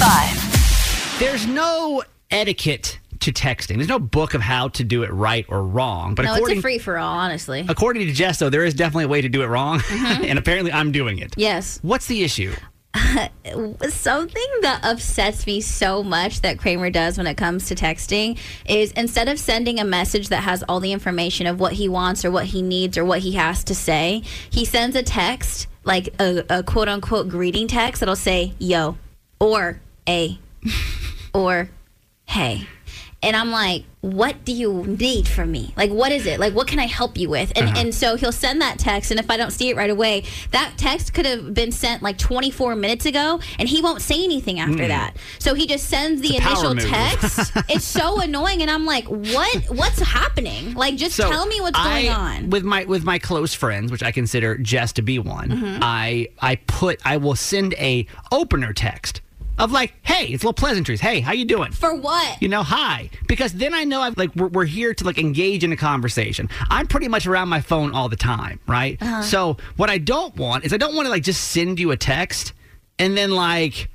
105. There's no etiquette to texting. There's no book of how to do it right or wrong. But no, it's a free for all, honestly. According to Jess, though, there is definitely a way to do it wrong, mm-hmm. and apparently I'm doing it. Yes. What's the issue? Uh, something that upsets me so much that Kramer does when it comes to texting is instead of sending a message that has all the information of what he wants or what he needs or what he has to say, he sends a text, like a, a quote unquote greeting text that'll say, yo, or a, or hey. And I'm like, what do you need from me? Like, what is it? Like, what can I help you with? And, and so he'll send that text. And if I don't see it right away, that text could have been sent like 24 minutes ago, and he won't say anything after that. So he just sends the. It's a power initial text. it's so annoying. And I'm like, what? What's happening? Like, just So tell me what's I- going on. with my with my close friends, which I consider Jess to be one. Mm-hmm. I I put I will send a opener text of like, hey, it's little pleasantries. Hey, how you doing? For what? you know, hi, because then I know I've like we're, we're here to like engage in a conversation. I'm pretty much around my phone all the time, right? Uh-huh. So what I don't want is I don't want to like just send you a text and then like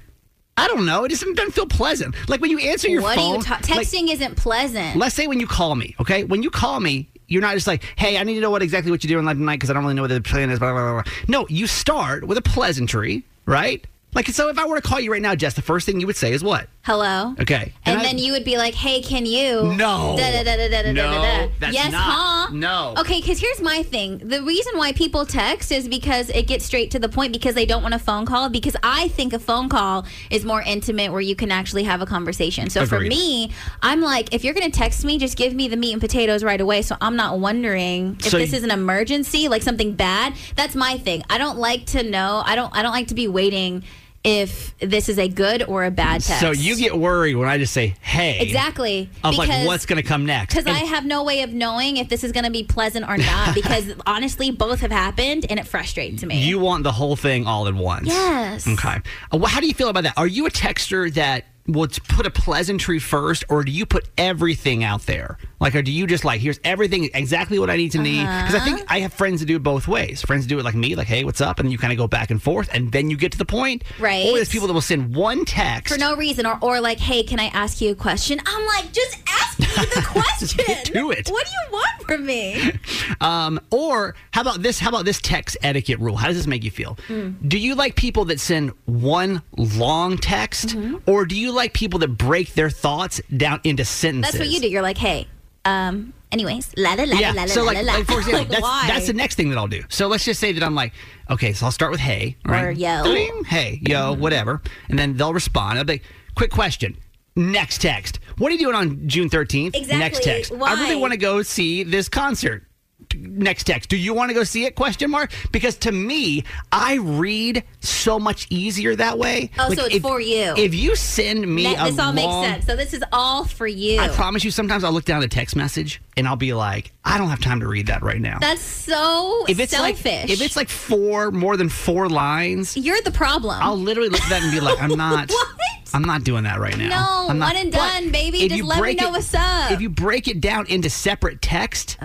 I don't know, it just doesn't feel pleasant. Like when you answer your what phone, are you ta- like, texting isn't pleasant. let's say when you call me, okay? When you call me, you're not just like, hey, I need to know what exactly what you're doing tonight because I don't really know what the plan is. Blah, blah, blah, blah. No, you start with a pleasantry, right? Like, so if I were to call you right now, Jess, the first thing you would say is what? Hello. Okay. And, I- then you would be like, "Hey, can you?" No. Da, da, da, da, da, No, da, da. that's yes, not- huh? no. Okay, because here's my thing. The reason why people text is because it gets straight to the point because they don't want a phone call. Because I think a phone call is more intimate where you can actually have a conversation. So for me, I'm like, if you're gonna text me, just give me the meat and potatoes right away. So I'm not wondering if So this you- is an emergency, like something bad. That's my thing. I don't like to know. I don't. I don't like to be waiting. If this is a good or a bad text. So you get worried when I just say, hey. Exactly. Of like, because- what's going to come next? Because I have no way of knowing if this is going to be pleasant or not. Because honestly, both have happened, and it frustrates me. You want the whole thing all at once. Yes. Okay. Uh, how do you feel about that? Are you a texter that t- put a pleasantry first, or do you put everything out there? Like, or do you just like, here's everything, exactly what I need to need? Because I Uh-huh. think I have friends that do it both ways. Friends do it like me, like, hey, what's up? And you kind of go back and forth, and then you get to the point. Right. Or there's people that will send one text. for no reason, or or like, hey, can I ask you a question? I'm like, just ask me the question. get to it. What do you want from me? Um, or how about this? How about this text etiquette rule? How does this make you feel? Mm. Do you like people that send one long text, Mm-hmm. or do you like people that break their thoughts down into sentences? That's what you do. You're like, hey, um, anyways, la la la Yeah. la la so la like, la like for example, Like, that's why? that's the next thing that I'll do. So let's just say that I'm like, okay, so I'll start with hey, right? Or yo. Ding, hey, yo, whatever, and then they'll respond. I'll be like, quick question. Next text. What are you doing on June 13th? Exactly. Next text. I really want to go see this concert. Next text. Do you want to go see it? Question mark. Because to me, I read so much easier that way. Oh, so it's if- for you. If you send me That- a this all long, makes sense. So this is all for you. I promise you, sometimes I'll look down at a text message and I'll be like, I don't have time to read that right now. That's so if it's selfish. like if it's like four more than four lines, you're the problem. I'll literally look at that and be like, I'm not. What? I'm not doing that right now. No, I'm not. one and done, baby. Just let me know it- what's up. If you break it down into separate text,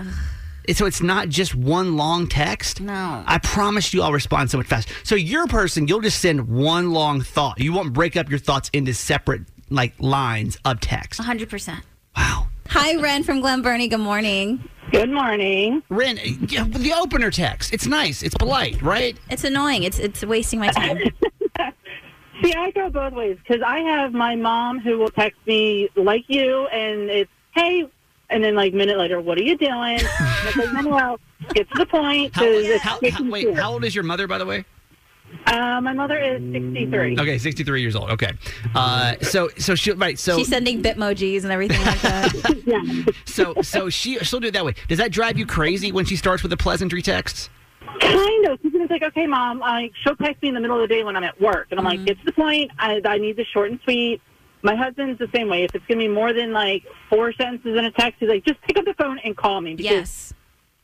so it's not just one long text. No. I promise you, I'll respond so much faster. So you're a person, you'll just send one long thought. You won't break up your thoughts into separate like lines of text. 100%. Wow. Hi, Ren from Glen Burnie. Good morning. Good morning. Ren, yeah, the opener text. It's nice. It's polite, right? It's annoying. It's it's wasting my time. See, I go both ways because I have my mom who will text me like you, and it's hey, and then like a minute later, what are you doing? And it's like, no, no, no, get to the point. How, 'cause it's how- how- wait, clear. how old is your mother, by the way? Uh, my mother is 63. Okay, 63 years old. Okay. Uh, so, so she, right. So, She's sending bitmojis and everything like that. Yeah. so, so she, she'll do it that way. Does that drive you crazy when she starts with the pleasantry texts? Kind of. Because it's like, okay, mom, like, she'll text me in the middle of the day when I'm at work. And I'm Mm-hmm. like, get to the point. I, I need the short and sweet. My husband's the same way. If it's going to be more than like four sentences in a text, he's like, just pick up the phone and call me. Because yes.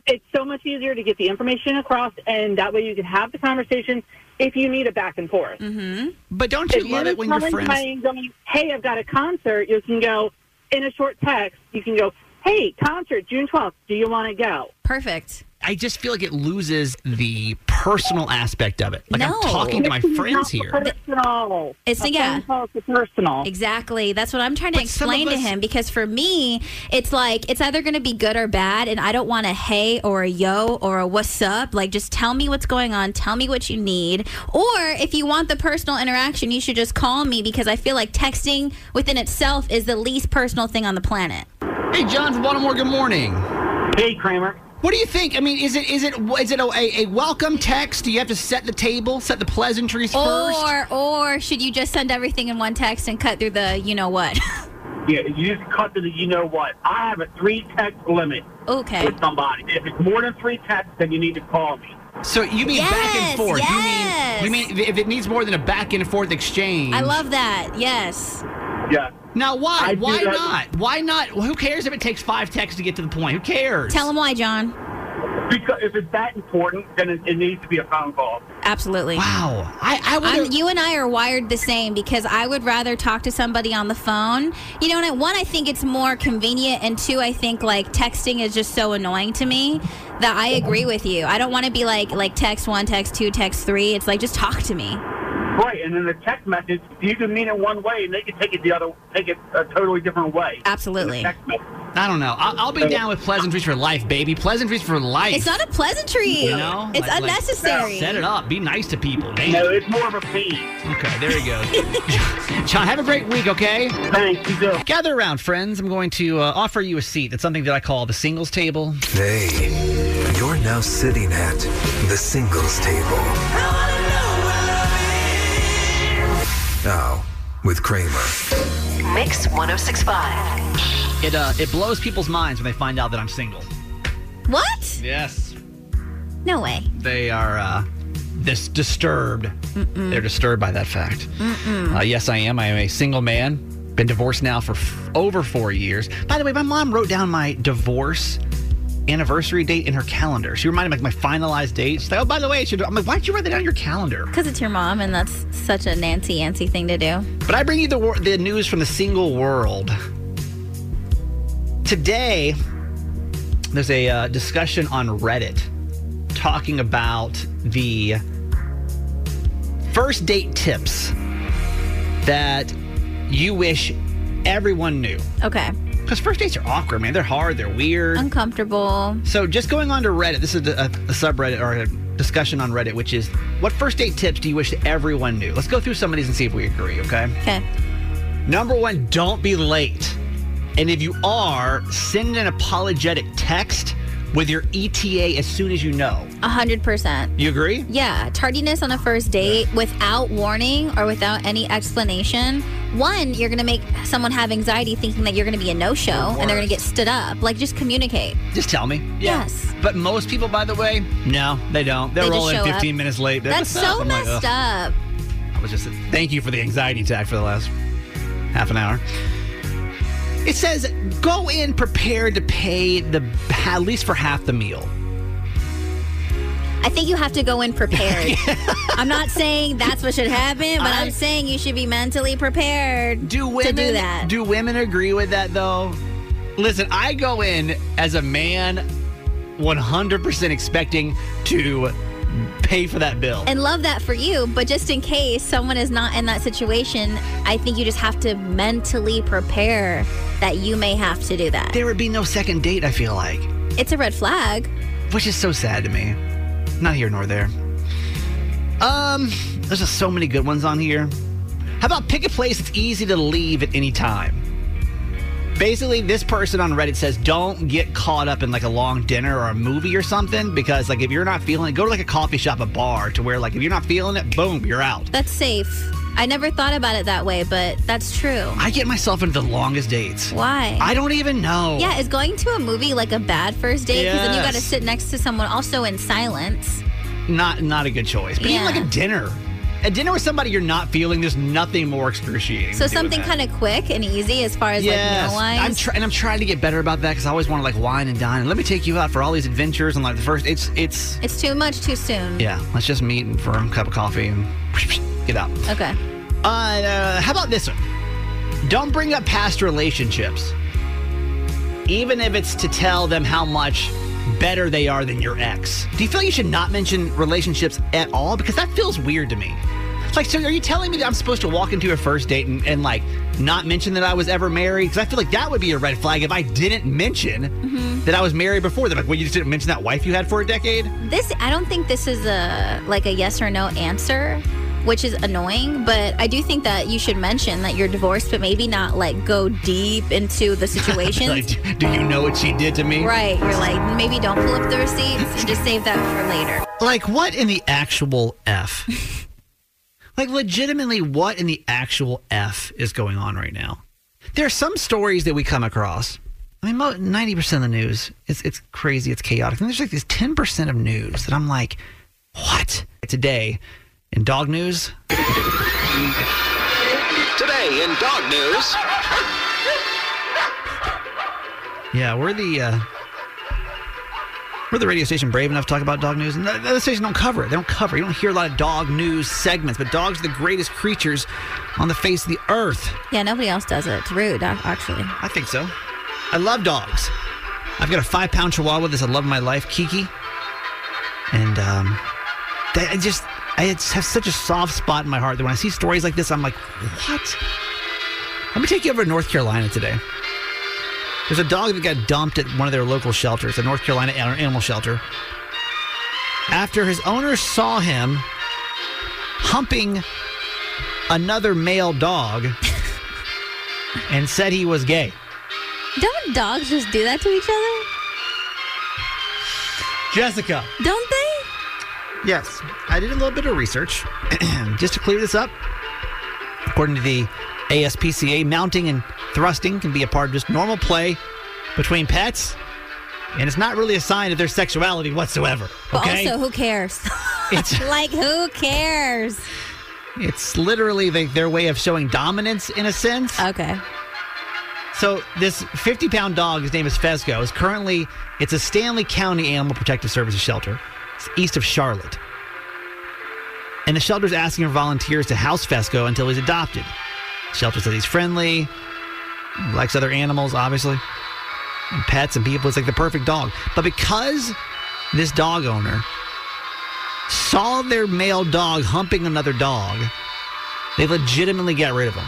it's so much easier to get the information across, and that way you can have the conversation if you need a back and forth. Mm-hmm. But don't If you love you're it when your telling friends? somebody and going, hey, I've got a concert, you can go in a short text. You can go, hey, concert June 12th. Do you want to go? Perfect. I just feel like it loses the personal aspect of it. Like No. I'm talking to my It's friends not here. Personal. It's- a yeah. phone call is personal. Exactly. That's what I'm trying to But explain of to him because for me, it's like it's either going to be good or bad, and I don't want a hey or a yo or a what's up. Like, just tell me what's going on, tell me what you need. Or if you want the personal interaction, you should just call me because I feel like texting within itself is the least personal thing on the planet. Hey, John from Baltimore. Good morning. Hey, Kramer. What do you think? I mean, is it is it is it a, a, a welcome text? Do you have to set the table, set the pleasantries first? Or or should you just send everything in one text and cut through the you know what? Yeah, you just cut through the you know what. I have a three text limit okay. with somebody. If it's more than three texts, then you need to call me. So you mean back and forth? yes. You mean you mean if it needs more than a back and forth exchange? I love that. Yes. Yeah. Now why? I why that- uh, not? Why not? Who cares if it takes five texts to get to the point? Who cares? Tell him why, John. Because if it's that important, then it, it needs to be a phone call. Absolutely. Wow. I I I'm, would. you and I are wired the same because I would rather talk to somebody on the phone. You know, and I, one, I think it's more convenient, and two, I think like texting is just so annoying to me that I agree with you. I don't want to be like like text one, text two, text three. It's like just talk to me. Right, and in a text message, you can mean it one way, and they can take it the other, take it a totally different way. Absolutely. Text message. I don't know. I'll, I'll be down with pleasantries for life, baby. Pleasantries for life. It's not a pleasantry. You know, it's Like- like, unnecessary. set it up. Be nice to people. Man. No, it's more of a pain. Okay, there you go. John, have a great week. Okay. Thanks, you too. Gather around, friends. I'm going to uh, offer you a seat. It's something that I call the singles table. Hey, you're now sitting at the singles table. Now, with Kramer. Mix 1065. It uh, it blows people's minds when they find out that I'm single. what? Yes. No way. They are uh, this disturbed. They're disturbed by that fact. Uh, yes, I am. I am a single man. Been divorced now for f- over four years. By the way, my mom wrote down my divorce anniversary date in her calendar. She reminded me of my finalized date. She's like, "Oh, by the way, should." I'm like, "Why don't you write that down on your calendar?" Because it's your mom, and that's such a Nancy Yancy thing to do. But I bring you the the news from the single world. Today, there's a uh, discussion on Reddit talking about the first date tips that you wish everyone knew. Okay. Because first dates are awkward, man. They're hard. They're weird. Uncomfortable. So just going on to Reddit, this is a, a subreddit or a discussion on Reddit, which is what first date tips do you wish everyone knew? Let's go through some of these and see if we agree, okay? Okay. Number one, don't be late. And if you are, send an apologetic text with your ETA as soon as you know. A hundred percent. You agree? Yeah, tardiness on a first date without warning or without any explanation. One, you're gonna make someone have anxiety thinking that you're gonna be a no-show and they're gonna get stood up. Like, just communicate. Just tell me. Yes. But most people, by the way, no, they don't. They're They just rolling show 15 up. minutes late. They're, That's so I'm like, messed "Ugh." up. I was just thank you for the anxiety attack for the last half an hour. It says go in prepared to pay the at least for half the meal. I think you have to go in prepared. I'm not saying that's what should happen, but I- I'm saying you should be mentally prepared Do women to do that. Do women agree with that though? Listen, I go in as a man 100% expecting to pay for that bill. and love that for you, but just in case someone is not in that situation, I think you just have to mentally prepare that you may have to do that. there would be no second date, I feel like. It's a red flag. which is so sad to me. Not here nor there. Um, there's just so many good ones on here. How about pick a place that's easy to leave at any time? Basically, this person on Reddit says don't get caught up in like a long dinner or a movie or something because like if you're not feeling it, go to like a coffee shop, a bar to where like if you're not feeling it, boom, you're out. That's safe. I never thought about it that way, but that's true. I get myself into the longest dates. Why? I don't even know. yeah, is going to a movie like a bad first date? Because then you got to sit next to someone also in silence. Not not a good choice. But even like a dinner. A dinner with somebody you're not feeling, there's nothing more excruciating. So something kind of quick and easy as far as like Yes, meal wise. I'm try- and I'm trying to get better about that because I always want to like wine and dine and let me take you out for all these adventures and like the first it's it's it's too much too soon. yeah let's just meet and for a cup of coffee and get out. Okay. Uh, uh, how about this one? Don't bring up past relationships, even if it's to tell them how much better they are than your ex. Do you feel you should not mention relationships at all? Because that feels weird to me. Like, so are you telling me that I'm supposed to walk into a first date and, and like not mention that I was ever married? Because I feel like that would be a red flag if I didn't mention mm-hmm. that I was married before. They're like, well, you just didn't mention that wife you had for a decade? This I don't think this is a like a yes or no answer, which is annoying, but I do think that you should mention that you're divorced, but maybe not like go deep into the situation. like, do you know what she did to me? Right. You're like, maybe don't pull up the receipts and just save that for later. Like, what in the actual F? like, legitimately, what in the actual F is going on right now? There are some stories that we come across. I mean, 90% of the news, it's, it's crazy, it's chaotic. And there's like this 10% of news that I'm like, what? Today, in dog news, Today in dog news. yeah, we're the. Uh, we're the radio station brave enough to talk about dog news, and the the other station don't cover it. They don't cover. it. You don't hear a lot of dog news segments, but dogs are the greatest creatures on the face of the earth. Yeah, nobody else does it. It's rude, actually. I think so. I love dogs. I've got a five pound chihuahua that's a love of my life, Kiki. And um, that, I just, I have such a soft spot in my heart that when I see stories like this, I'm like, what? Let me take you over to North Carolina today. There's a dog that got dumped at one of their local shelters, a North Carolina animal shelter, after his owner saw him humping another male dog and said he was gay. Don't dogs just do that to each other? Jessica. Don't they? Yes, I did a little bit of research just to clear this up. According to the ASPCA, mounting and thrusting can be a part of just normal play between pets, and it's not really a sign of their sexuality whatsoever. But Okay, also, who cares? it's like, who cares? it's literally like their way of showing dominance in a sense. Okay. So this 50 pound dog, his name is Fesco, is currently it's a Stanly County Animal Protective Services shelter. It's east of Charlotte. And the shelter's asking for volunteers to house Fesco until he's adopted. The shelter says he's friendly, likes other animals, obviously, and pets and people. It's like the perfect dog. But because this dog owner saw their male dog humping another dog, they legitimately got rid of him.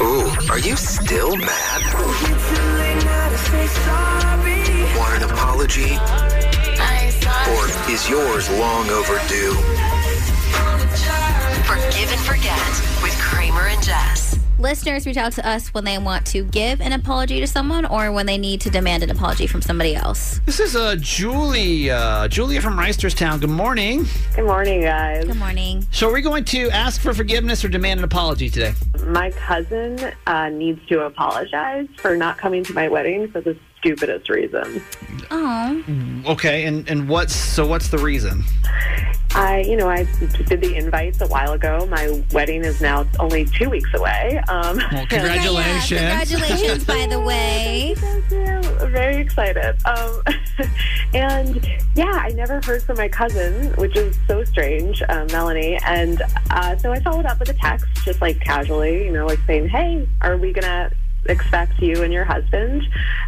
Ooh, are you still mad? Want an apology? Or is yours long overdue? Forgive and forget with Kramer and Jess. Listeners reach out to us when they want to give an apology to someone or when they need to demand an apology from somebody else. This is uh, Julie, uh, Julia from Reisterstown. Good morning. Good morning, guys. Good morning. So, are we going to ask for forgiveness or demand an apology today? My cousin uh, needs to apologize for not coming to my wedding for the stupidest reason. Oh, Okay, and and what's so? What's the reason? I, you know, I did the invites a while ago. My wedding is now only two weeks away. Um, Well, congratulations. congratulations, by the way. Thank you. I'm very excited. Um, and yeah, I never heard from my cousin, which is so strange, um, Melanie. And uh, so I followed up with a text, just like casually, you know, like saying, "Hey, are we gonna expect you and your husband?"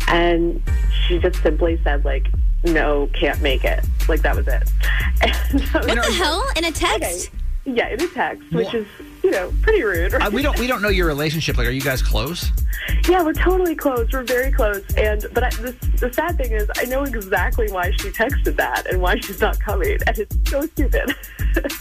And she just simply said, like, "No, can't make it." Like that was it. And I was What the like, hell? In a text? Okay. Yeah, in a text, which is you know pretty rude. Right? Uh, we don't we don't know your relationship. Like, are you guys close? Yeah, we're totally close. We're very close. And but I, the, the sad thing is, I know exactly why she texted that and why she's not coming, and it's so stupid.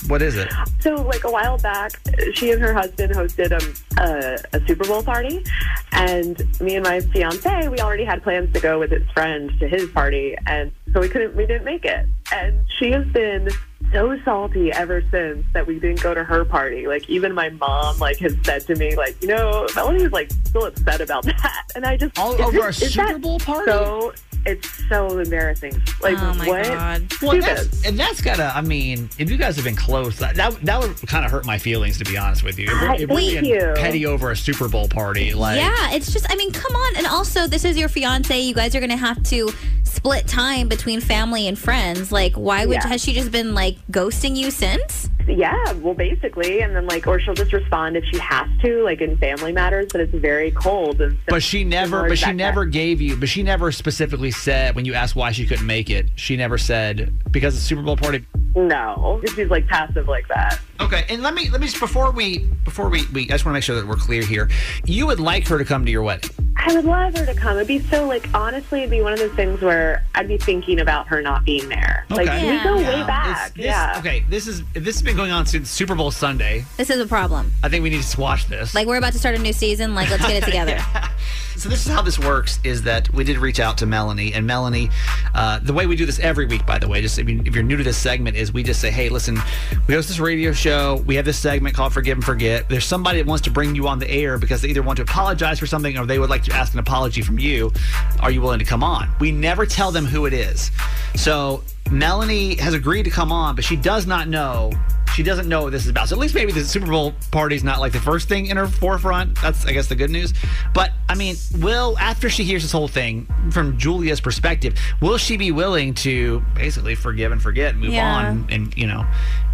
What is it? so, like a while back, she and her husband hosted um, a, a Super Bowl party, and me and my fiance, we already had plans to go with his friend to his party, and so we couldn't, we didn't make it. And she has been so salty ever since that we didn't go to her party. Like even my mom, like has said to me, like you know, Melanie Melanie's like still upset about that, and I just All over it- a is Super Bowl party? So it's so embarrassing. Like Oh, my what? God. Well, Stupid. that's, and that's gotta. I mean, if you guys have been close, that that, that would kind of hurt my feelings, to be honest with you. If we're, I- if we're thank you. petty over a Super Bowl party, like yeah, it's just, I mean, come on. And also, this is your fiance. You guys are going to have to split time between family and friends. Like, why would, Yeah. has she just been like ghosting you since? Yeah, well, basically, and then like, or she'll just respond if she has to, like in family matters. But it's very cold. And But she never. But she never guy. gave you. But she never specifically said when you asked why she couldn't make it. She never said because the Super Bowl party. No, she's like passive like that. Okay, and let me let me just before we before we, we I just want to make sure that we're clear here. You would like her to come to your wedding. I would love her to come. It'd be so like honestly, it'd be one of those things where I'd be thinking about her not being there. Like Okay. we go Yeah. way back. this- yeah. Okay. This is this has been going on since Super Bowl Sunday. This is a problem. I think we need to squash this. Like, we're about to start a new season. Like, let's get it together. So this is how this works: is that we did reach out to Melanie, and Melanie, uh, the way we do this every week, by the way, just if, you, if you're new to this segment, is we just say, hey, listen, we host this radio show, we have this segment called Forgive and Forget. There's somebody that wants to bring you on the air because they either want to apologize for something or they would like to ask an apology from you. Are you willing to come on? We never tell them who it is. So Melanie has agreed to come on, but she does not know. She doesn't know what this is about. So at least maybe the Super Bowl party is not like the first thing in her forefront. That's, I guess, the good news. But I mean, will after she hears this whole thing from Julia's perspective, will she be willing to basically forgive and forget, and move Yeah. on, and you know,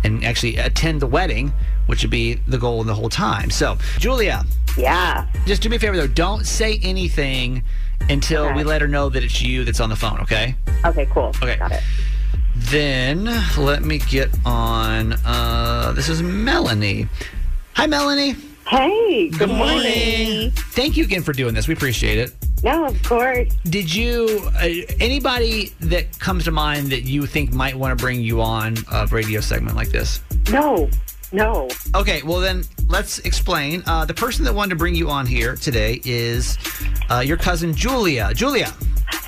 and actually attend the wedding, which would be the goal the whole time. So, Julia, Yeah. just do me a favor though. Don't say anything until Okay. we let her know that it's you that's on the phone. Okay. Okay. Cool. Okay. Got it. Then let me get on. Uh, this is Melanie. Hi, Melanie. Hey. Good morning. Thank you again for doing this. We appreciate it. No, of course. Did you, uh, anybody that comes to mind that you think might want to bring you on a radio segment like this? No. No. Okay, well then let's explain. Uh, the person that wanted to bring you on here today is uh, your cousin Julia. Julia.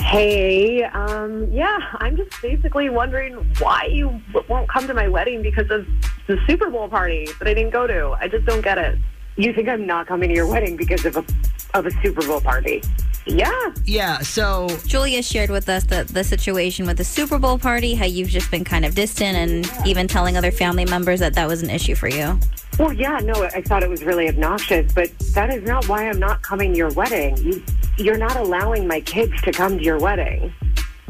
Hey, um, yeah, I'm just basically wondering why you won't come to my wedding because of the Super Bowl party that I didn't go to. I just don't get it. You think I'm not coming to your wedding because of a of a Super Bowl party? Yeah. Yeah, so Julia shared with us the, the situation with the Super Bowl party, how you've just been kind of distant and even telling other family members that that was an issue for you. Well, yeah, no, I thought it was really obnoxious, but that is not why I'm not coming to your wedding. You, you're not allowing my kids to come to your wedding.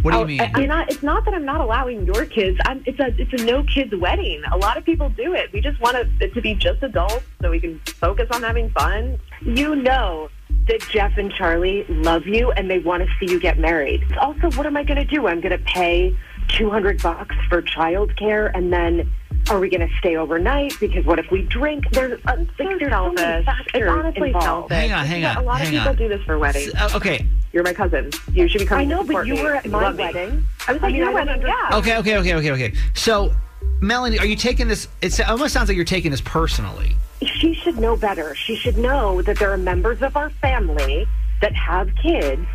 what do you Oh, mean? I- I'm not, it's not that I'm not allowing your kids. I'm, it's a it's a no kids wedding. A lot of people do it. We just want it, it to be just adults so we can focus on having fun. You know that Jeff and Charlie love you and they want to see you get married. It's also, what am I going to do? I'm going to pay 200 bucks for childcare and then are we going to stay overnight? Because what if we drink? There's, uh, there's so many factors It's honestly involved. Hang on, hang on, A lot hang of people on. do this for weddings. Uh, okay, You're my cousin. You should be coming. I know, to but you me. were at my love me. wedding. I was at your wedding. Yeah. okay, okay, okay, okay, okay. So, Melanie, are you taking this? It's, it almost sounds like you're taking this personally. She should know better. She should know that there are members of our family that have kids,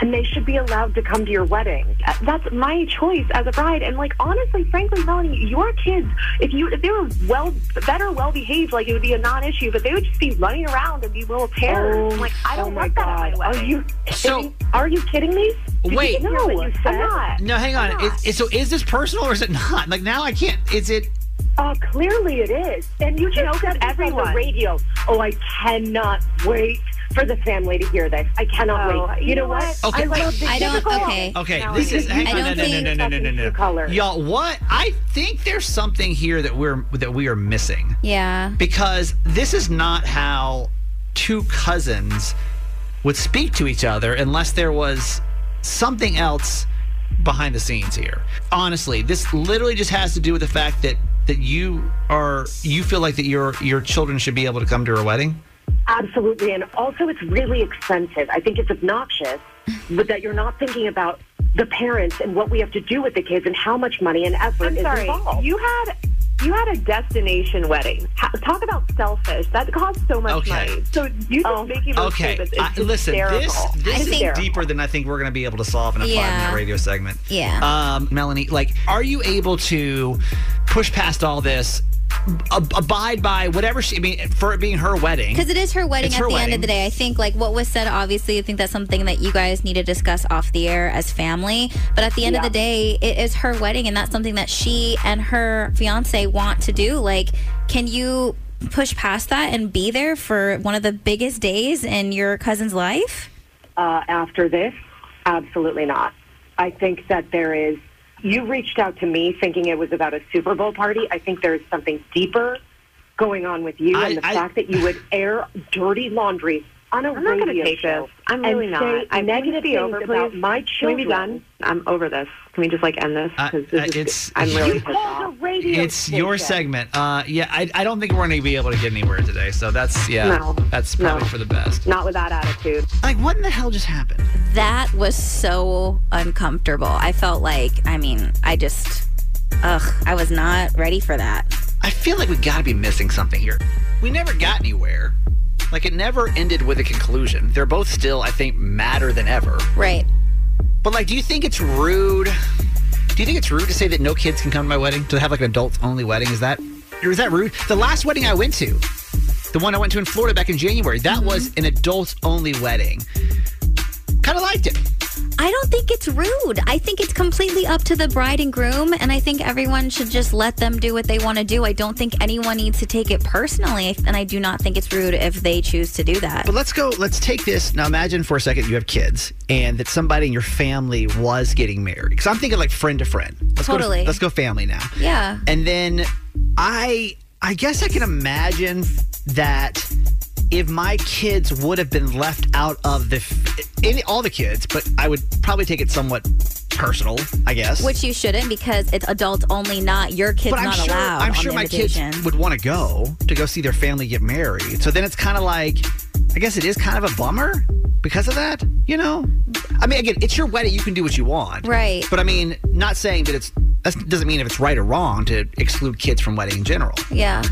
and they should be allowed to come to your wedding. That's my choice as a bride. And like honestly, frankly, Melanie, your kids, if you if they were well better, well behaved, like it would be a non-issue. But they would just be running around and be little terrors. I'm like I don't want that at my. Are you? So- are you kidding me? Did Wait. hear what you said? I'm not. No, hang on. Is, is- so, is this personal or is it not? Like now, I can't. Is it? Uh, clearly it is. And you just said everyone. on the radio, oh, I cannot wait for the family to hear this. I cannot Oh, wait. You, you know know what? what? Okay. I love the I don't- typical- okay. Okay, Now this is think hang on, no, no, no, no, no, no, no, no, color. Y'all, what? I think there's something here that we're that we are missing Yeah. because this is not how two cousins would speak to each other unless there was something else behind the scenes here. Honestly, this literally just has to do with the fact that that you are you feel like that your your children should be able to come to her wedding. Absolutely. And also, it's really expensive. I think it's obnoxious but that you're not thinking about the parents and what we have to do with the kids and how much money and effort I'm is sorry. involved. You had you had a destination wedding. Ha- Talk about selfish. That costs so much Okay. money. So you just Oh. making those Okay, statements I, is listen. This this is think- deeper than I think we're going to be able to solve in a Yeah. five minute radio segment. Yeah. Um, Melanie, like, are you able to push past all this? Ab- abide by whatever she. I mean, for it being her wedding. Because it is her wedding It's at her the end of the day. I think, like what was said, obviously, I think that's something that you guys need to discuss off the air as family. But at the end of the day, it is her wedding, and that's something that she and her fiance want to do. Like, can you push past that and be there for one of the biggest days in your cousin's life? uh, after this? Absolutely not. I think that there is. You reached out to me thinking it was about a Super Bowl party. I think there's something deeper going on with you, I- and the I- fact that you would air dirty laundry on a I'm not going to take show this. I'm and really say not. I negative be things over, about please. my Can we be done? I'm over this. Can we just like end this? Uh, 'Cause uh, this is- it's- I'm really You pissed a off. radio It's your segment. Uh, yeah, I, I don't think we're going to be able to get anywhere today. So that's yeah, No. that's probably No. for the best. Not with that attitude. Like, what in the hell just happened? That was so uncomfortable. I felt like, I mean, I just, ugh, I was not ready for that. I feel like we got to be missing something here. We never got anywhere. Like it never ended with a conclusion. They're both still, I think, madder than ever. Right. But like, do you think it's rude? Do you think it's rude to say that no kids can come to my wedding? To have like an adults only wedding? Is that or is that rude? The last wedding I went to, the one I went to in Florida back in January, that mm-hmm. was an adults only wedding. Kind of liked it. I don't think it's rude. I think it's completely up to the bride and groom, and I think everyone should just let them do what they want to do. I don't think anyone needs to take it personally, and I do not think it's rude if they choose to do that. But let's go. Let's take this now. Imagine for a second you have kids, and that somebody in your family was getting married. Because I'm thinking like friend to friend. Let's Go Totally. to, let's go family now. Yeah. And then I, I guess I can imagine that if my kids would have been left out of the, any all the kids, but I would probably take it somewhat personal. I guess. Which you shouldn't because it's adult only, not your kids but I'm not sure, allowed. I'm sure my kids would want to go to go see their family get married. So then it's kind of like, I guess it is kind of a bummer because of that. You know, I mean, again, it's your wedding; you can do what you want, Right. But I mean, not saying that it's that doesn't mean if it's right or wrong to exclude kids from wedding in general. Yeah.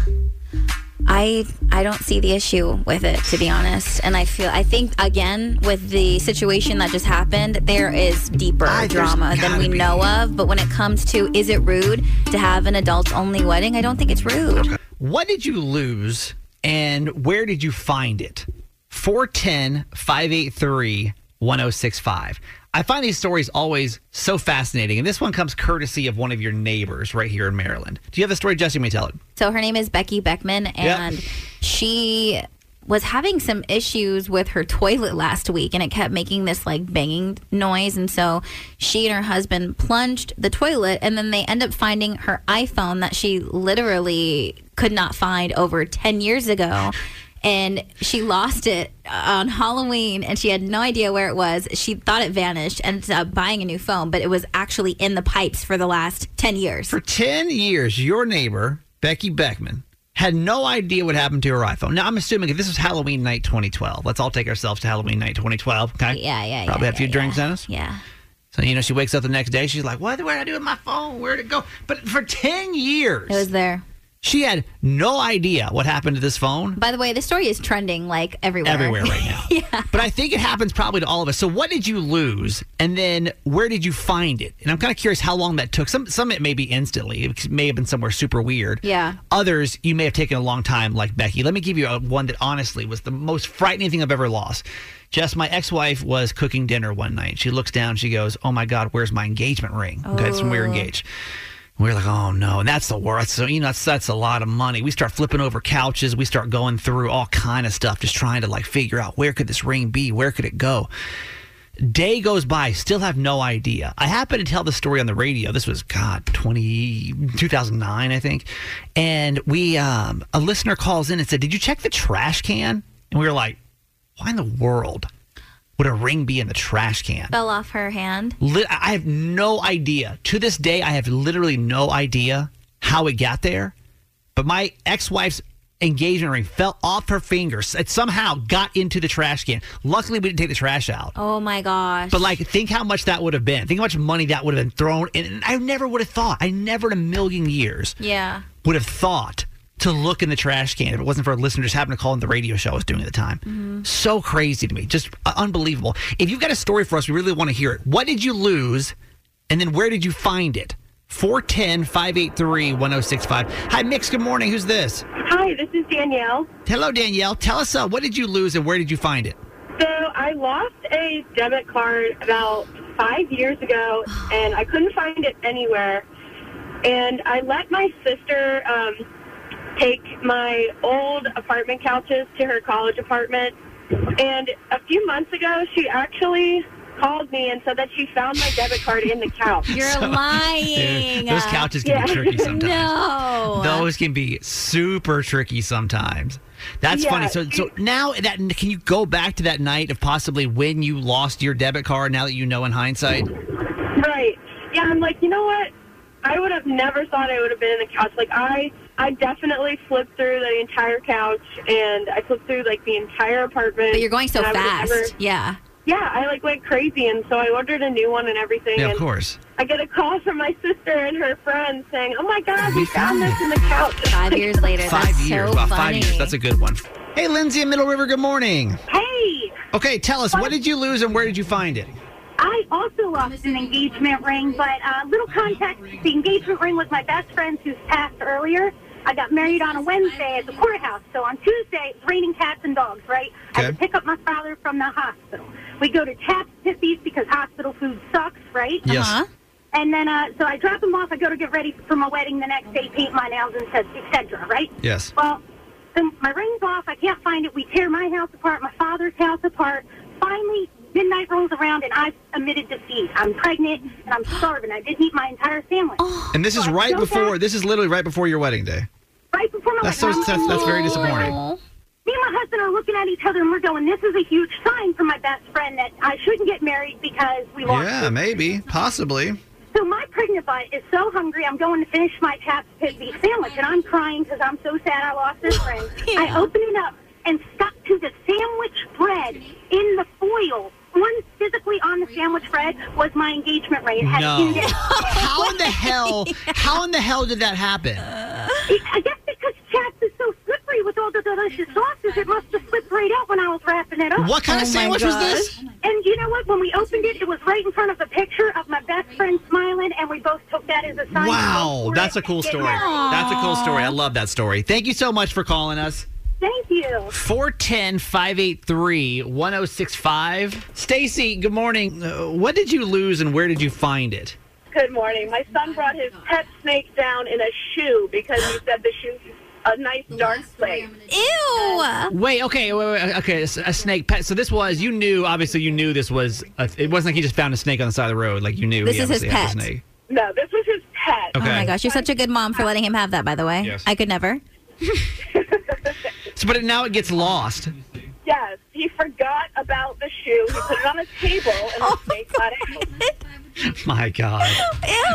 I I don't see the issue with it to be honest, and I feel I think again with the situation that just happened, there is deeper there's drama than we be. know of. But when it comes to is it rude to have an adults only wedding, I don't think it's rude. What did you lose and where did you find it? 410 583 1065. I find these stories always so fascinating. And this one comes courtesy of one of your neighbors right here in Maryland. Do you have a story, Jesse? May me tell it. So her name is Becky Beckman, and she was having some issues with her toilet last week and it kept making this like banging noise and so she and her husband plunged the toilet and then they end up finding her iPhone that she literally could not find over 10 years ago and she lost it on Halloween and she had no idea where it was. She thought it vanished and ended up buying a new phone, but it was actually in the pipes for the last 10 years. For 10 years, your neighbor, Becky Beckman, had no idea what happened to her iPhone. Now, I'm assuming if this was Halloween night 2012, let's all take ourselves to Halloween night 2012, okay? Yeah, yeah, Probably yeah, had a few yeah, drinks yeah. in us. Yeah. So, you know, she wakes up the next day, she's like, what, what did I do with my phone? Where'd it go? But for 10 years, It was there. She had no idea what happened to this phone. By the way, the story is trending like everywhere. Everywhere right now. yeah. But I think it happens probably to all of us. So what did you lose? And then where did you find it? And I'm kind of curious how long that took. Some some it may be instantly. It may have been somewhere super weird. Yeah. Others you may have taken a long time like Becky. Let me give you a, one that honestly was the most frightening thing I've ever lost. Jess, my ex-wife was cooking dinner one night. She looks down, she goes, "Oh my god, where's my engagement ring?" Okay, that's when we were Oh. engaged. We are like, oh no, and that's the worst. So you know, that's that's a lot of money. We start flipping over couches. We start going through all kind of stuff, just trying to like figure out where could this ring be, where could it go. Day goes by, still have no idea. I happen to tell the story on the radio. This was God 20, 2009, I think, and we um, a listener calls in and said, "Did you check the trash can?" And we were like, "Why in the world would a ring be in the trash can?" Fell off her hand. I have no idea. To this day, I have literally no idea how it got there. But my ex wife's engagement ring fell off her fingers. It somehow got into the trash can. Luckily, we didn't take the trash out. Oh my gosh. But like, think how much that would have been. Think how much money that would have been thrown. in. And I never would have thought. I never in a million years yeah. would have thought to look in the trash can if it wasn't for a listener just happened to call in the radio show I was doing at the time. Mm-hmm. So crazy to me, just uh, unbelievable. If you've got a story for us, we really want to hear it. What did you lose, and then where did you find it? 410 583 1065. Hi, Mix. Good morning. Who's this? Hi, this is Danielle. Hello, Danielle. Tell us, uh, what did you lose and where did you find it? So I lost a debit card about five years ago, and I couldn't find it anywhere. And I let my sister um, take my old apartment couches to her college apartment. And a few months ago, she actually called me and said that she found my debit card in the couch. You're lying. Dude, those couches can be tricky sometimes. No. Those can be super tricky sometimes. That's Yeah. funny. So, so now that can you go back to that night of possibly when you lost your debit card? Now that you know in hindsight, Right. Yeah, I'm like, you know what? I would have never thought I would have been in the couch. Like I I definitely flipped through the entire couch and I flipped through like the entire apartment. But you're going so and I would've fast. never- Yeah. yeah, I like went crazy and so I ordered a new one and everything yeah, and of course. I get a call from my sister and her friends saying, "Oh my god, we found this in the couch." Five years later. Five That's years. so wow, funny. five years. That's a good one. Hey, Lindsay in Middle River. Good morning. Hey, Okay, tell us what did you lose and where did you find it? I also lost an engagement ring, but uh, little context: the engagement ring was my best friend's who's passed earlier. I got married on a Wednesday at the courthouse, so on Tuesday it's raining cats and dogs. Right? I had to pick up my father from the hospital. We go to Taps Pithies because hospital food sucks, right? Yes. Uh-huh. And then, uh, so I drop him off. I go to get ready for my wedding the next day, paint my nails, and etc. Right? Yes. Well, so my ring's off. I can't find it. We tear my house apart, my father's house apart. Finally, midnight rolls around, and I've admitted defeat. I'm pregnant, and I'm starving. I didn't eat my entire sandwich. And this is So I right before. back- This is literally right before your wedding day. Right before my That's so. That's, that's very disappointing. Me and my husband are looking at each other, and we're going, "This is a huge sign for my best friend that I shouldn't get married because we lost." Yeah, maybe, possibly. So my pregnant butt is so hungry, I'm going to finish my Chaps Pit beef sandwich, and I'm crying because I'm so sad I lost this ring. I open it up and stuck to the sandwich bread in the foil. One physically on the sandwich bread was my engagement ring. It had No. it. How in the hell? How in the hell did that happen? I guess because Chaps is so slippery with all the delicious sauces, it must have slipped right out when I was wrapping it up. What kind of Oh, my sandwich was this? And you know what? When we opened it, it was right in front of the picture of my best friend smiling, and we both took that as a sign. Wow, that's a cool story. That's a cool story. I love that story. Thank you so much for calling us. Thank you. 410 583 1065. Stacy, good morning. Uh, what did you lose and where did you find it? Good morning. My son brought his pet snake down in a shoe because he said the shoe is a nice dark place. Ew. Wait, okay, wait, wait, okay. A, s- a snake pet. So this was you knew. Obviously, you knew this was. A, it wasn't like he just found a snake on the side of the road. Like you knew. This he is his obviously had pet. snake. No, this was his pet. Okay. Oh my gosh, you're such a good mom for letting him have that. By the way, Yes. I could never. So, but now it gets lost. Yes, he forgot about the shoe. He put it on a table, and Oh the snake got out. My God.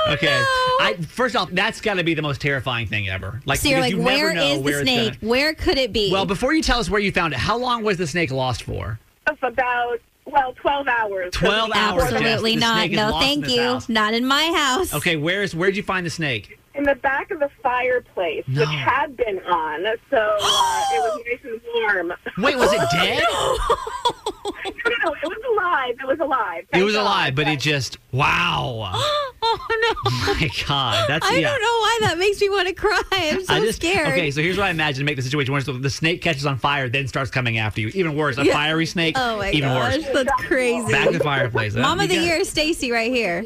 okay. I first off, that's got to be the most terrifying thing ever. Like, so you're like, you where never know is the where it's snake? gonna- Where could it be? Well, before you tell us where you found it, how long was the snake lost for? Of about well, twelve hours. 12 hours. Absolutely The not. No, thank you. house. Not in my house. Okay, where's where'd you find the snake? In the back of the fireplace, which had been on, so uh, it was nice and warm. Wait, was it dead? no, no, it was alive. It was alive. It was God. alive, but it just wow. oh no. My God, that's I yeah. don't know why that makes me want to cry. I'm so I just, scared. Okay, so here's what I imagine to make the situation worse. The snake catches on fire, then starts coming after you. Even worse, a Yeah. fiery snake. Oh my even gosh, worse. that's crazy. Back to the fireplace. Mom of the year, Stacy, right here.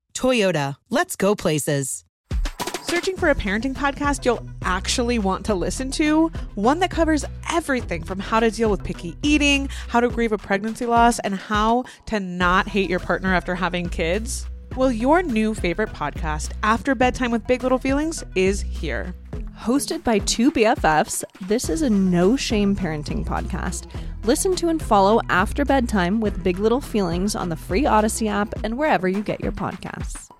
Toyota, let's go places. Searching for a parenting podcast you'll actually want to listen to? One that covers everything from how to deal with picky eating, how to grieve a pregnancy loss, and how to not hate your partner after having kids? Well, your new favorite podcast, After Bedtime with Big Little Feelings, is here. Hosted by two BFFs, this is a no shame parenting podcast. Listen to and follow after bedtime with Big Little Feelings on the free Odyssey app and wherever you get your podcasts.